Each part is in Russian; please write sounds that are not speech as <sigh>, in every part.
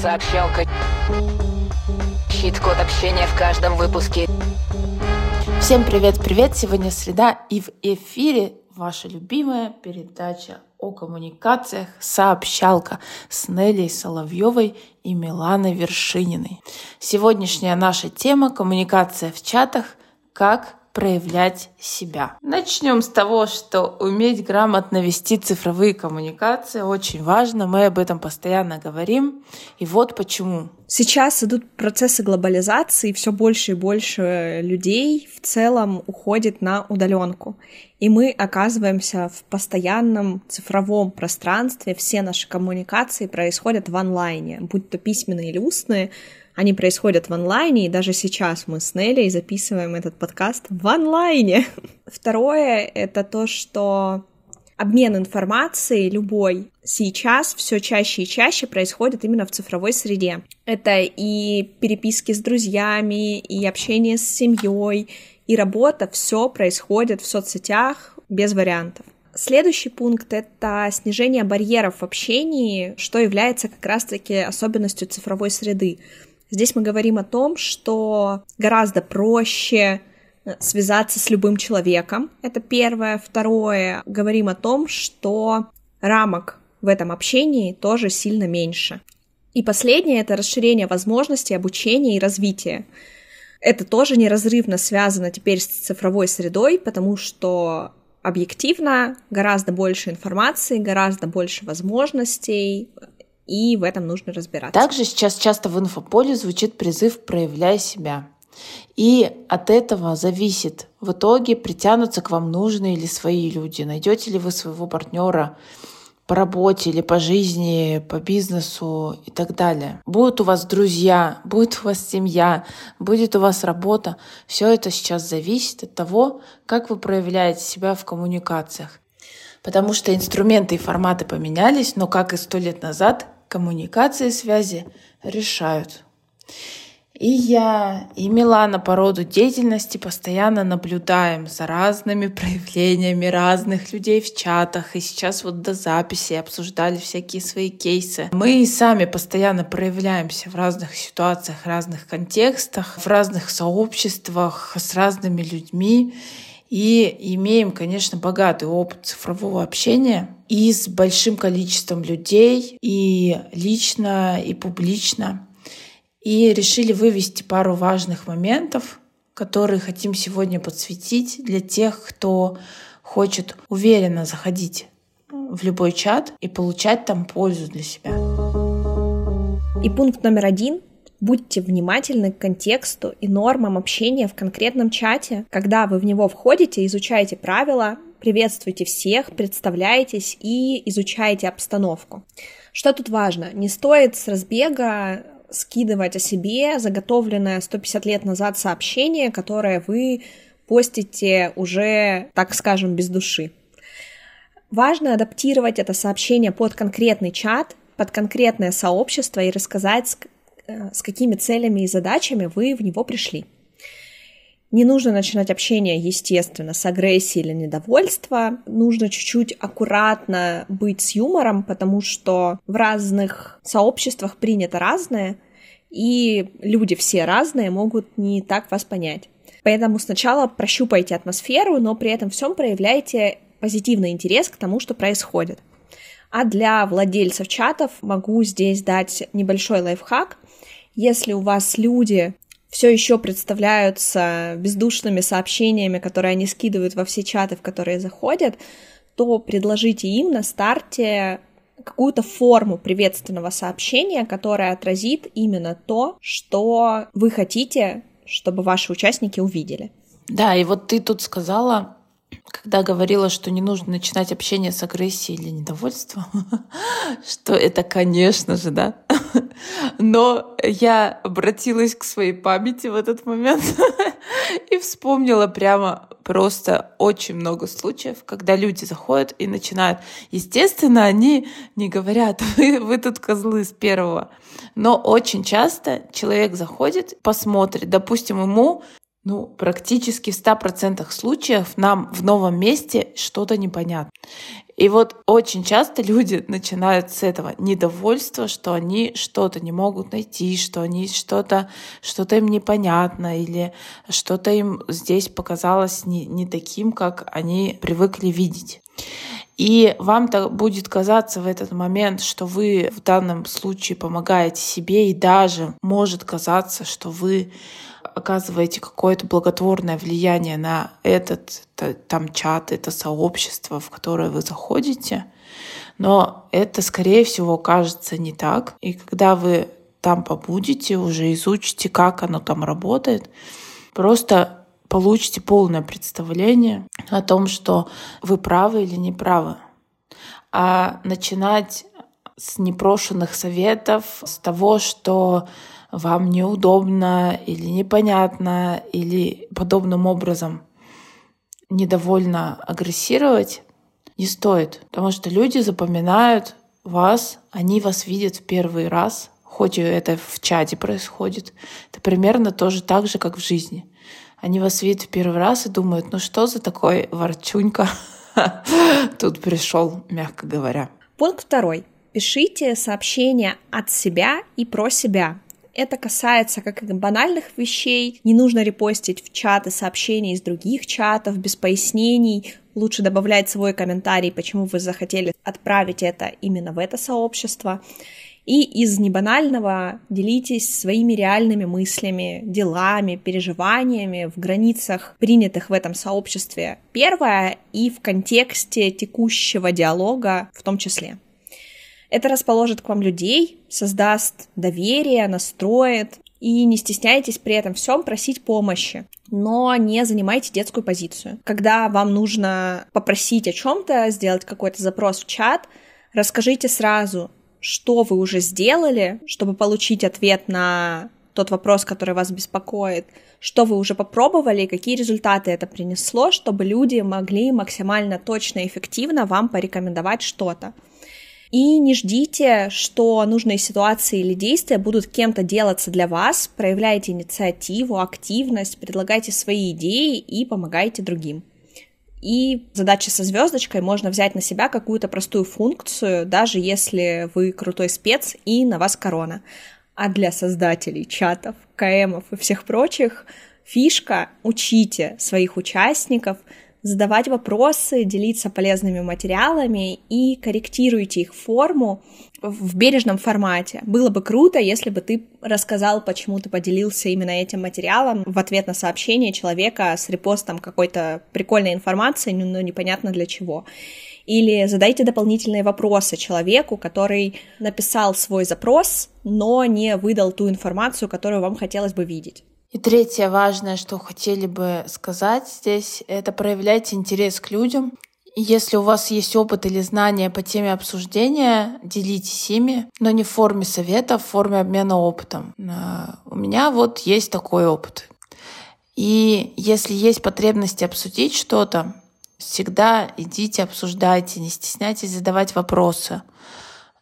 Сообщалка. Хит-код общения в каждом выпуске. Всем привет-привет! Сегодня среда и в эфире ваша любимая передача о коммуникациях «Сообщалка» с Нелей Соловьевой и Миланой Вершининой. Сегодняшняя наша тема – коммуникация в чатах, как проявлять себя. Начнем с того, что уметь грамотно вести цифровые коммуникации очень важно. Мы об этом постоянно говорим. И вот почему. Сейчас идут процессы глобализации, все больше и больше людей в целом уходит на удаленку. И мы оказываемся в постоянном цифровом пространстве, все наши коммуникации происходят в онлайне, будь то письменные или устные, они происходят в онлайне, и даже сейчас мы с Нелли записываем этот подкаст в онлайне. <laughs> Второе — это то, что обмен информацией любой сейчас все чаще и чаще происходит именно в цифровой среде. Это и переписки с друзьями, и общение с семьей, и работа, все происходит в соцсетях без вариантов. Следующий пункт — это снижение барьеров в общении, что является как раз-таки особенностью цифровой среды. Здесь мы говорим о том, что гораздо проще э, связаться с любым человеком. Это первое. Второе, говорим о том, что рамок в этом общении тоже сильно меньше. И последнее — это расширение возможностей обучения и развития. Это тоже неразрывно связано теперь с цифровой средой, потому что объективно гораздо больше информации, гораздо больше возможностей, и в этом нужно разбираться. Также сейчас часто в инфополе звучит призыв «проявляй себя». И от этого зависит в итоге, притянутся к вам нужные или свои люди, найдете ли вы своего партнера по работе или по жизни, по бизнесу и так далее. Будут у вас друзья, будет у вас семья, будет у вас работа. Все это сейчас зависит от того, как вы проявляете себя в коммуникациях. Потому что инструменты и форматы поменялись, но как и сто лет назад, коммуникации, связи решают. И я, и Милана по роду деятельности постоянно наблюдаем за разными <laughs> проявлениями разных людей в чатах. И сейчас вот до записи обсуждали всякие свои кейсы. Мы и сами постоянно проявляемся в разных ситуациях, разных контекстах, в разных сообществах, с разными людьми. И имеем, конечно, богатый опыт цифрового общения и с большим количеством людей, и лично, и публично. И решили вывести пару важных моментов, которые хотим сегодня подсветить для тех, кто хочет уверенно заходить в любой чат и получать там пользу для себя. И пункт номер один Будьте внимательны к контексту и нормам общения в конкретном чате. Когда вы в него входите, изучайте правила, приветствуйте всех, представляйтесь и изучайте обстановку. Что тут важно? Не стоит с разбега скидывать о себе заготовленное 150 лет назад сообщение, которое вы постите уже, так скажем, без души. Важно адаптировать это сообщение под конкретный чат, под конкретное сообщество и рассказать, с какими целями и задачами вы в него пришли. Не нужно начинать общение, естественно, с агрессии или недовольства. Нужно чуть-чуть аккуратно быть с юмором, потому что в разных сообществах принято разное, и люди все разные могут не так вас понять. Поэтому сначала прощупайте атмосферу, но при этом всем проявляйте позитивный интерес к тому, что происходит. А для владельцев чатов могу здесь дать небольшой лайфхак. Если у вас люди все еще представляются бездушными сообщениями, которые они скидывают во все чаты, в которые заходят, то предложите им на старте какую-то форму приветственного сообщения, которая отразит именно то, что вы хотите, чтобы ваши участники увидели. Да, и вот ты тут сказала когда говорила, что не нужно начинать общение с агрессией или недовольством, <laughs> что это, конечно же, да. <laughs> Но я обратилась к своей памяти в этот момент <laughs> и вспомнила прямо просто очень много случаев, когда люди заходят и начинают. Естественно, они не говорят, вы, вы тут козлы с первого. Но очень часто человек заходит, посмотрит, допустим, ему ну, практически в 100% случаев нам в новом месте что-то непонятно. И вот очень часто люди начинают с этого недовольства, что они что-то не могут найти, что они что-то что им непонятно или что-то им здесь показалось не, не таким, как они привыкли видеть. И вам то будет казаться в этот момент, что вы в данном случае помогаете себе, и даже может казаться, что вы оказываете какое-то благотворное влияние на этот там чат, это сообщество, в которое вы заходите. Но это, скорее всего, кажется не так. И когда вы там побудете, уже изучите, как оно там работает, просто получите полное представление о том, что вы правы или не правы. А начинать с непрошенных советов, с того, что вам неудобно или непонятно, или подобным образом недовольно агрессировать, не стоит. Потому что люди запоминают вас, они вас видят в первый раз, хоть и это в чате происходит. Это примерно тоже так же, как в жизни. Они вас видят в первый раз и думают, ну что за такой ворчунька <laughs> тут пришел, мягко говоря. Пункт второй. Пишите сообщения от себя и про себя. Это касается как банальных вещей. Не нужно репостить в чаты сообщения из других чатов без пояснений. Лучше добавлять свой комментарий, почему вы захотели отправить это именно в это сообщество. И из небанального делитесь своими реальными мыслями, делами, переживаниями в границах, принятых в этом сообществе. Первое и в контексте текущего диалога в том числе. Это расположит к вам людей, создаст доверие, настроит. И не стесняйтесь при этом всем просить помощи но не занимайте детскую позицию. Когда вам нужно попросить о чем-то, сделать какой-то запрос в чат, расскажите сразу, что вы уже сделали, чтобы получить ответ на тот вопрос, который вас беспокоит, что вы уже попробовали и какие результаты это принесло, чтобы люди могли максимально точно и эффективно вам порекомендовать что-то. И не ждите, что нужные ситуации или действия будут кем-то делаться для вас. Проявляйте инициативу, активность, предлагайте свои идеи и помогайте другим. И задача со звездочкой можно взять на себя какую-то простую функцию, даже если вы крутой спец и на вас корона. А для создателей чатов, КМов и всех прочих фишка учите своих участников задавать вопросы, делиться полезными материалами и корректируйте их форму в бережном формате. Было бы круто, если бы ты рассказал, почему ты поделился именно этим материалом в ответ на сообщение человека с репостом какой-то прикольной информации, но непонятно для чего. Или задайте дополнительные вопросы человеку, который написал свой запрос, но не выдал ту информацию, которую вам хотелось бы видеть. И третье важное, что хотели бы сказать здесь, это проявляйте интерес к людям. Если у вас есть опыт или знания по теме обсуждения, делитесь ими, но не в форме совета, а в форме обмена опытом. А, у меня вот есть такой опыт. И если есть потребность обсудить что-то, всегда идите, обсуждайте, не стесняйтесь задавать вопросы,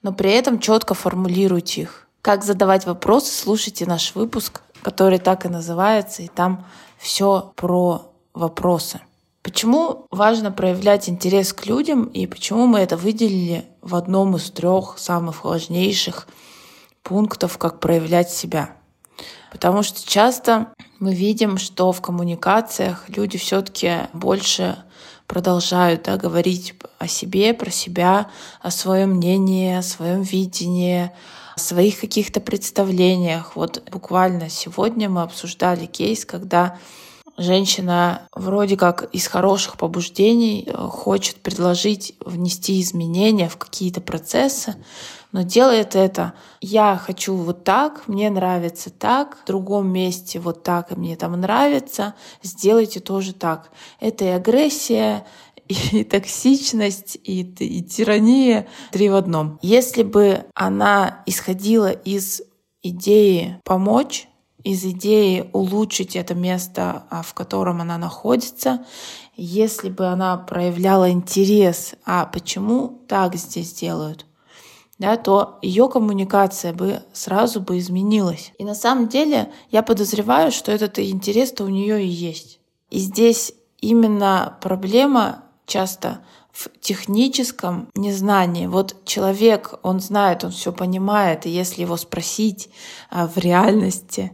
но при этом четко формулируйте их. Как задавать вопросы, слушайте наш выпуск который так и называется, и там все про вопросы. Почему важно проявлять интерес к людям и почему мы это выделили в одном из трех самых важнейших пунктов, как проявлять себя? Потому что часто мы видим, что в коммуникациях люди все-таки больше продолжают да, говорить о себе, про себя, о своем мнении, о своем видении, своих каких-то представлениях. Вот буквально сегодня мы обсуждали кейс, когда женщина вроде как из хороших побуждений э, хочет предложить внести изменения в какие-то процессы, но делает это «я хочу вот так, мне нравится так, в другом месте вот так, и мне там нравится, сделайте тоже так». Это и агрессия, <laughs> и токсичность, и, и тирания три в одном. Если бы она исходила из идеи помочь, из идеи улучшить это место, а, в котором она находится, если бы она проявляла интерес, а почему так здесь делают, да, то ее коммуникация бы сразу бы изменилась. И на самом деле я подозреваю, что этот интерес-то у нее и есть. И здесь именно проблема часто в техническом незнании. Вот человек, он знает, он все понимает, и если его спросить а, в реальности,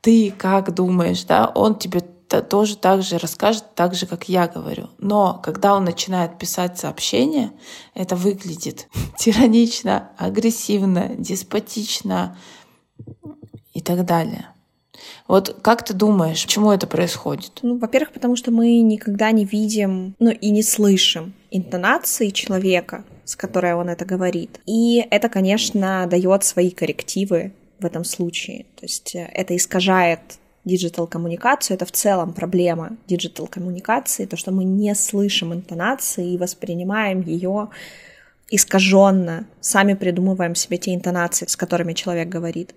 ты как думаешь, да, он тебе тоже так же расскажет, так же, как я говорю. Но когда он начинает писать сообщения, это выглядит <laughs> тиранично, агрессивно, деспотично и так далее. Вот как ты думаешь, почему это происходит? Ну, во-первых, потому что мы никогда не видим, ну и не слышим интонации человека, с которой он это говорит. И это, конечно, дает свои коррективы в этом случае. То есть э, это искажает digital коммуникацию, это в целом проблема digital коммуникации, то, что мы не слышим интонации и воспринимаем ее искаженно, сами придумываем себе те интонации, с которыми человек говорит.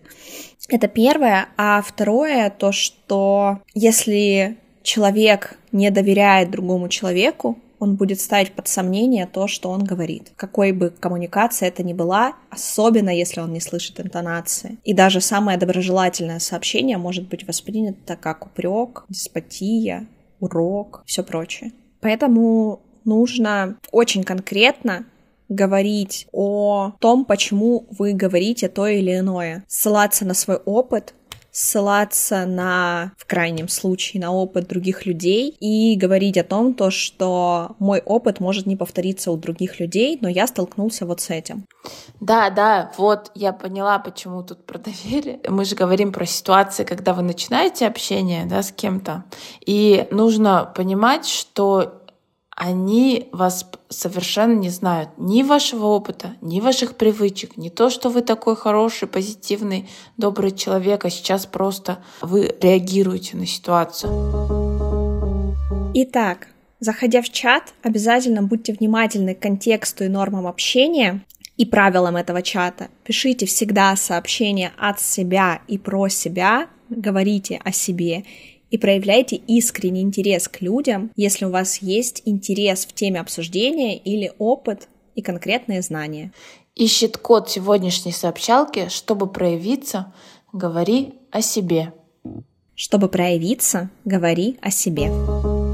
Это первое. А второе, то, что если человек не доверяет другому человеку, он будет ставить под сомнение то, что он говорит. Какой бы коммуникация это ни была, особенно если он не слышит интонации. И даже самое доброжелательное сообщение может быть воспринято как упрек, деспотия, урок, все прочее. Поэтому нужно очень конкретно говорить о том, почему вы говорите то или иное, ссылаться на свой опыт, ссылаться на, в крайнем случае, на опыт других людей и говорить о том, то, что мой опыт может не повториться у других людей, но я столкнулся вот с этим. Да, да, вот я поняла, почему тут про доверие. Мы же говорим про ситуации, когда вы начинаете общение да, с кем-то, и нужно понимать, что они вас совершенно не знают ни вашего опыта, ни ваших привычек, не то, что вы такой хороший, позитивный, добрый человек, а сейчас просто вы реагируете на ситуацию. Итак, заходя в чат, обязательно будьте внимательны к контексту и нормам общения и правилам этого чата. Пишите всегда сообщения от себя и про себя, говорите о себе и проявляйте искренний интерес к людям, если у вас есть интерес в теме обсуждения или опыт и конкретные знания. Ищет код сегодняшней сообщалки, чтобы проявиться, говори о себе. Чтобы проявиться, говори о себе.